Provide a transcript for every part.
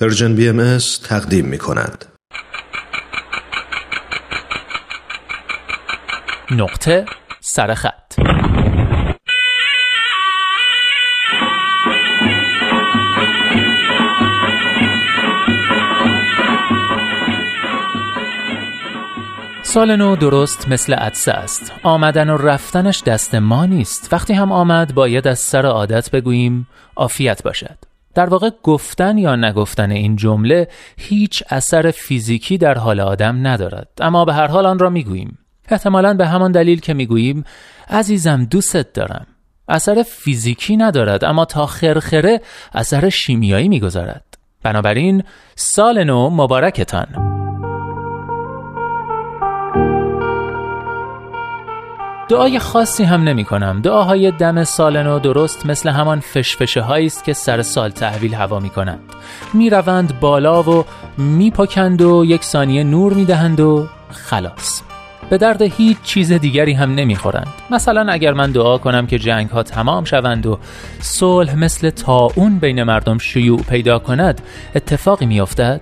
پرژن بی ام تقدیم می کند. نقطه سرخط سال نو درست مثل عدسه است. آمدن و رفتنش دست ما نیست. وقتی هم آمد باید از سر عادت بگوییم عافیت باشد. در واقع گفتن یا نگفتن این جمله هیچ اثر فیزیکی در حال آدم ندارد. اما به هر حال آن را می‌گوییم. احتمالا به همان دلیل که می‌گوییم عزیزم دوستت دارم. اثر فیزیکی ندارد اما تا خرخره اثر شیمیایی می‌گذارد. بنابراین سال نو مبارکتان. دعای خاصی هم نمی کنم دعاهای دم سال نو درست مثل همان فشفشه هایی است که سر سال تحویل هوا می کنند می روند بالا و می پکند و یک ثانیه نور می دهند و خلاص. به درد هیچ چیز دیگری هم نمی‌خورند. مثلا اگر من دعا کنم که جنگ ها تمام شوند و صلح مثل اون بین مردم شیوع پیدا کند اتفاقی میافتد؟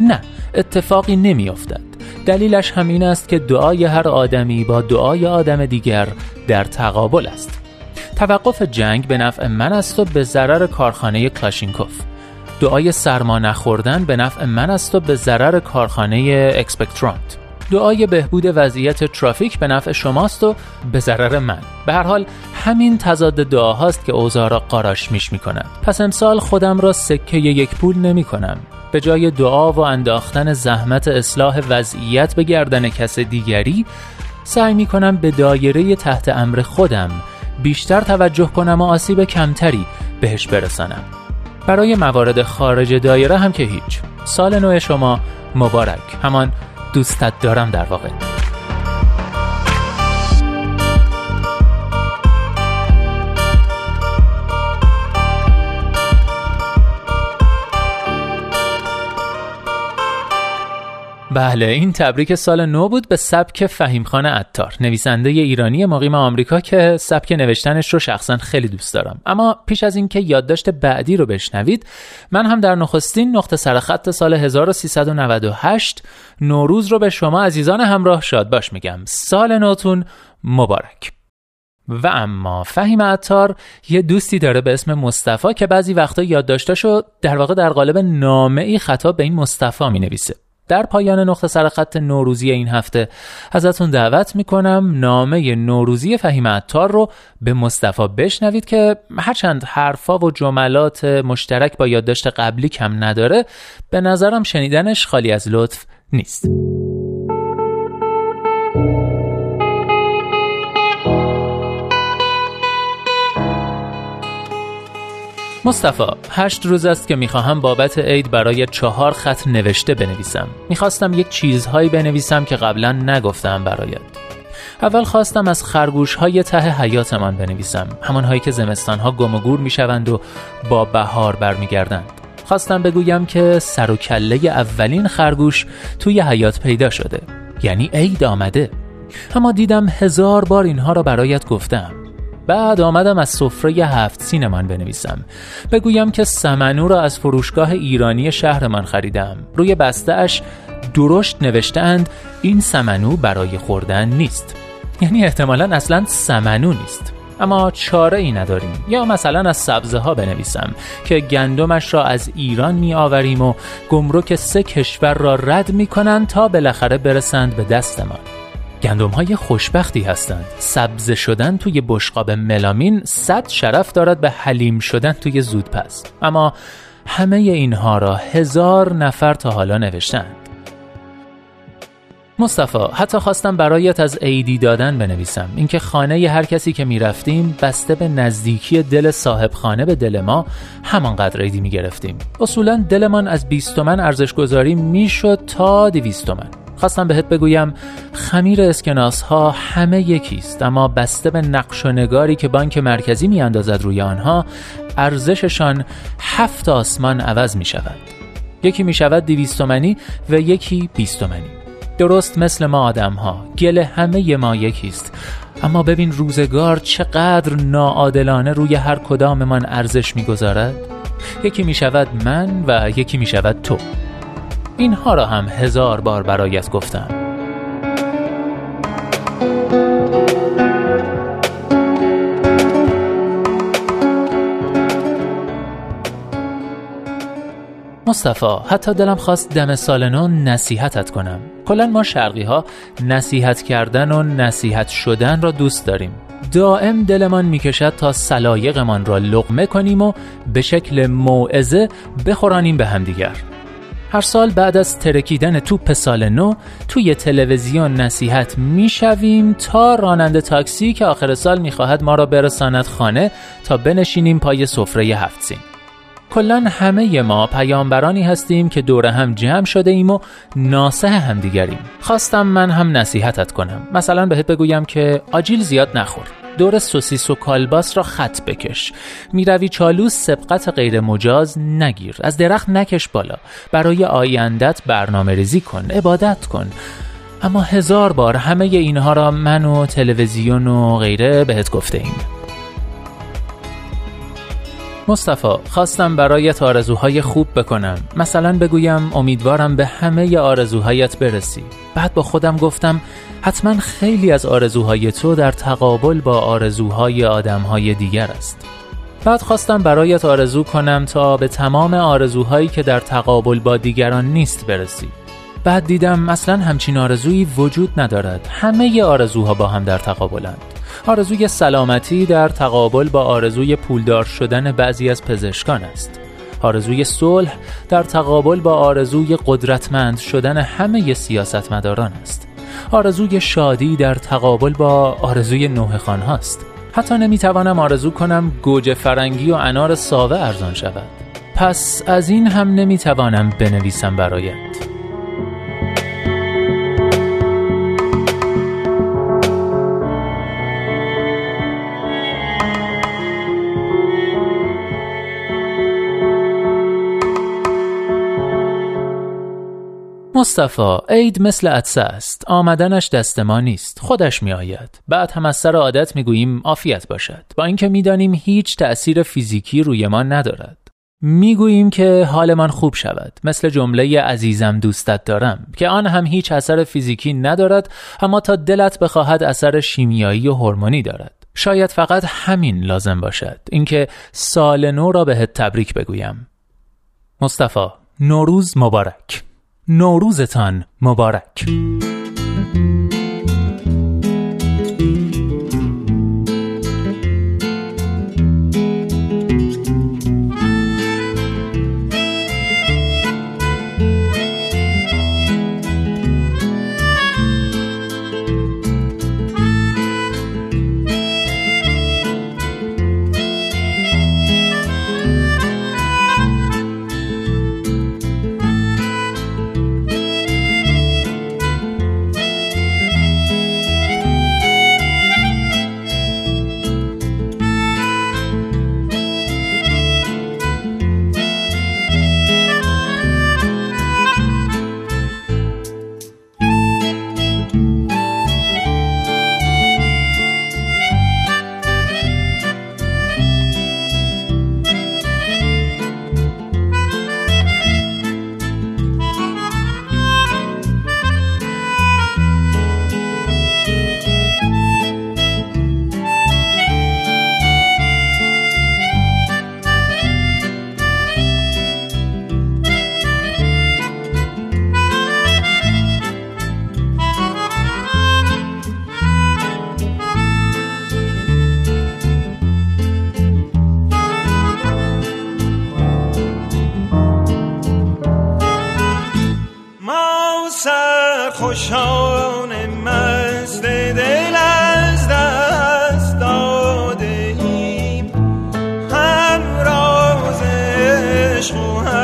نه اتفاقی نمیافتد. دلیلش هم این است که دعای هر آدمی با دعای آدم دیگر در تقابل است. توقف جنگ به نفع من است و به ضرر کارخانه کلاشینکوف. دعای سرما نخوردن به نفع من است و به ضرر کارخانه expectorant. دعای بهبود وضعیت ترافیک به نفع شماست و به ضرر من. به هر حال همین تضاد دعاهاست که اوضاع را قاراش میش می کند پس امسال خودم را سکه یک پول نمی کنم به جای دعا و انداختن زحمت اصلاح وضعیت به گردن کس دیگری سعی می کنم به دایره تحت امر خودم بیشتر توجه کنم و آسیب کمتری بهش برسانم. برای موارد خارج دایره هم که هیچ. سال نو شما مبارک. همان دوستت دارم در واقع. بله این تبریک سال نو بود به سبک فهیمخان عطار نویسنده ایرانی مقیم آمریکا که سبک نوشتنش رو شخصا خیلی دوست دارم. اما پیش از اینکه یادداشت بعدی رو بشنوید من هم در نخستین نقطه سرخط سال 1398 نوروز رو به شما عزیزان همراه شاد باش میگم. سال نوتون مبارک. و اما فهیم عطار یه دوستی داره به اسم مصطفی که بعضی وقتا یادداشتاشو در واقع در قالب نامه ای خطاب به این مصطفی می نویسه در پایان نقطه سرخط نوروزی این هفته ازتون دعوت می‌کنم نامه نوروزی فهیم عطار رو به مصطفی بشنوید که هرچند حرفا و جملات مشترک با یادداشت قبلی کم نداره به نظرم شنیدنش خالی از لطف نیست. مصطفی هشت روز است که می‌خواهم بابت عید برای چهار خط نوشته بنویسم. می‌خواستم یک چیزهایی بنویسم که قبلا نگفتم برایت. اول خواستم از خرگوش های ته حیاتمان بنویسم همانهایی که زمستان ها گم و گور می‌شوند و با بهار برمیگردند. خواستم بگویم که سر و کله اولین خرگوش توی حیات پیدا شده یعنی عید آمده. اما دیدم هزار بار اینها را برایت گفتم. بعد آمدم از سفره هفت سینمان بنویسم. بگویم که سمنو را از فروشگاه ایرانی شهرمان خریدم. روی بسته اش درشت نوشتند این سمنو برای خوردن نیست. یعنی احتمالا اصلا سمنو نیست. اما چاره ای نداریم. یا مثلا از سبزه ها بنویسم که گندمش را از ایران می آوریم و گمرک سه کشور را رد می کنند تا بالاخره برسند به دستمان گندم های خوشبختی هستند. سبز شدن توی بشقاب ملامین صد شرف دارد به حلیم شدن توی زودپس اما همه اینها را هزار نفر تا حالا نوشتند. مصطفی حتی خواستم برایت از عیدی دادن بنویسم. اینکه خانه هر کسی که می‌رفتیم بسته به نزدیکی دل صاحب خانه به دل ما همانقدر عیدی می‌گرفتیم. اصولا دلمان از 20 تومن ارزش گذاری می‌شد تا 200 تومن. خواستم بهت بگویم خمیر اسکناس ها همه یکیست اما بسته به نقش و نگاری که بانک مرکزی می اندازد روی آنها ارزششان هفت آسمان عوض می شود یکی می شود دویستومنی و یکی بیستومنی درست مثل ما آدم ها گل همه ما یکیست. اما ببین روزگار چقدر ناعادلانه روی هر کداممان ارزش می‌گذارد. یکی می شود من و یکی می شود تو. اینها را هم هزار بار برایت گفتم. مصطفی حتی دلم خواست دم سال نو نصیحتت کنم. کلا ما شرقی ها نصیحت کردن و نصیحت شدن را دوست داریم. دائم دلمان می‌کشد تا سلایقمان را لقمه کنیم و به شکل موعظه بخورانیم به همدیگر. هر سال بعد از ترکیدن توپ سال نو توی تلویزیون نصیحت می‌شویم تا راننده تاکسی که آخر سال می‌خواهد ما را برساند خانه تا بنشینیم پای سفره هفت سین کلا همه ما پیامبرانی هستیم که دور هم جمع شده ایم و ناسه همدیگریم. خواستم من هم نصیحتت کنم. مثلا بهت بگویم که آجیل زیاد نخور. دور سوسیس و کالباس را خط بکش. می‌روی چالو سبقت غیر مجاز نگیر. از درخت نکش بالا. برای آیندت برنامه ریزی کن. عبادت کن. اما هزار بار همه اینها را من و تلویزیون و غیره بهت گفته ایم مصطفی خواستم برایت آرزوهای خوب بکنم. مثلا بگویم امیدوارم به همه آرزوهایت برسی. بعد با خودم گفتم حتما خیلی از آرزوهای تو در تقابل با آرزوهای آدمهای دیگر است. بعد خواستم برایت آرزو کنم تا به تمام آرزوهایی که در تقابل با دیگران نیست برسی. بعد دیدم اصلا همچین آرزویی وجود ندارد. همه آرزوها با هم در تقابلند. آرزوی سلامتی در تقابل با آرزوی پولدار شدن بعضی از پزشکان است. آرزوی صلح در تقابل با آرزوی قدرتمند شدن همه سیاستمداران است. آرزوی شادی در تقابل با آرزوی نوه خان هاست. حتی نمی‌توانم آرزو کنم گوجه فرنگی و انار ساوه ارزان شود. پس از این هم نمی‌توانم بنویسم برایت. مصطفی عید مثل عدسه است. آمدنش دست ما نیست. خودش می آید بعد هم از سر عادت می گوییم عافیت باشد. با اینکه می‌دانیم هیچ تأثیر فیزیکی روی ما ندارد. می‌گوییم که حالمان خوب شود. مثل جمله عزیزم دوستت دارم که آن هم هیچ اثر فیزیکی ندارد اما تا دلت بخواهد اثر شیمیایی و هورمونی دارد. شاید فقط همین لازم باشد. اینکه سال نو را بهت تبریک بگویم. مصطفی نوروز مبارک. نوروزتان مبارک. نشان مست دل از دست داده ایم هم راز و هم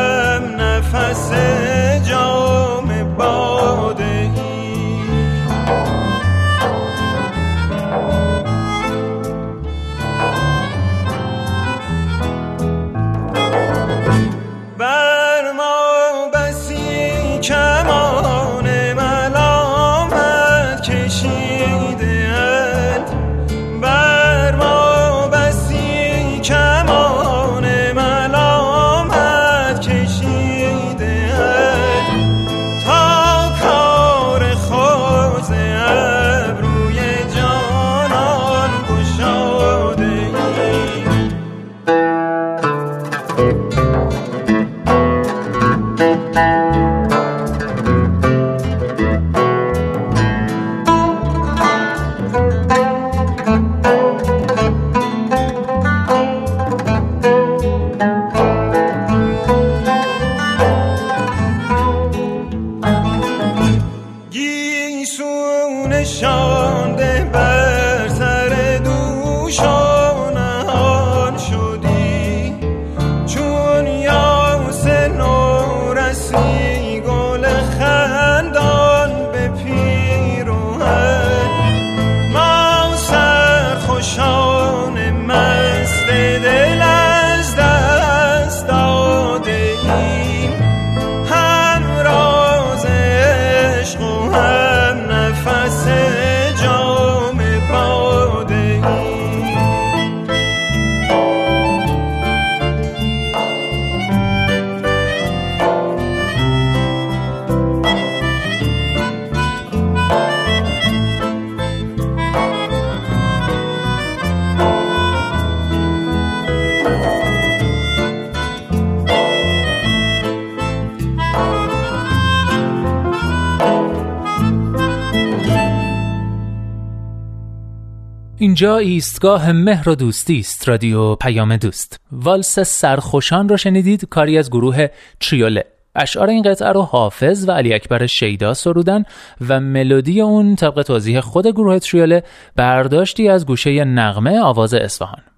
اینجا ایستگاه مهر و دوستی است رادیو پیام دوست. والس سرخوشان رو شنیدید؟ کاری از گروه تریوله. اشعار این قطعه رو حافظ و علی اکبر شیدا سرودن و ملودی اون طبق توضیح خود گروه تریوله برداشتی از گوشه نغمه آواز اصفهان.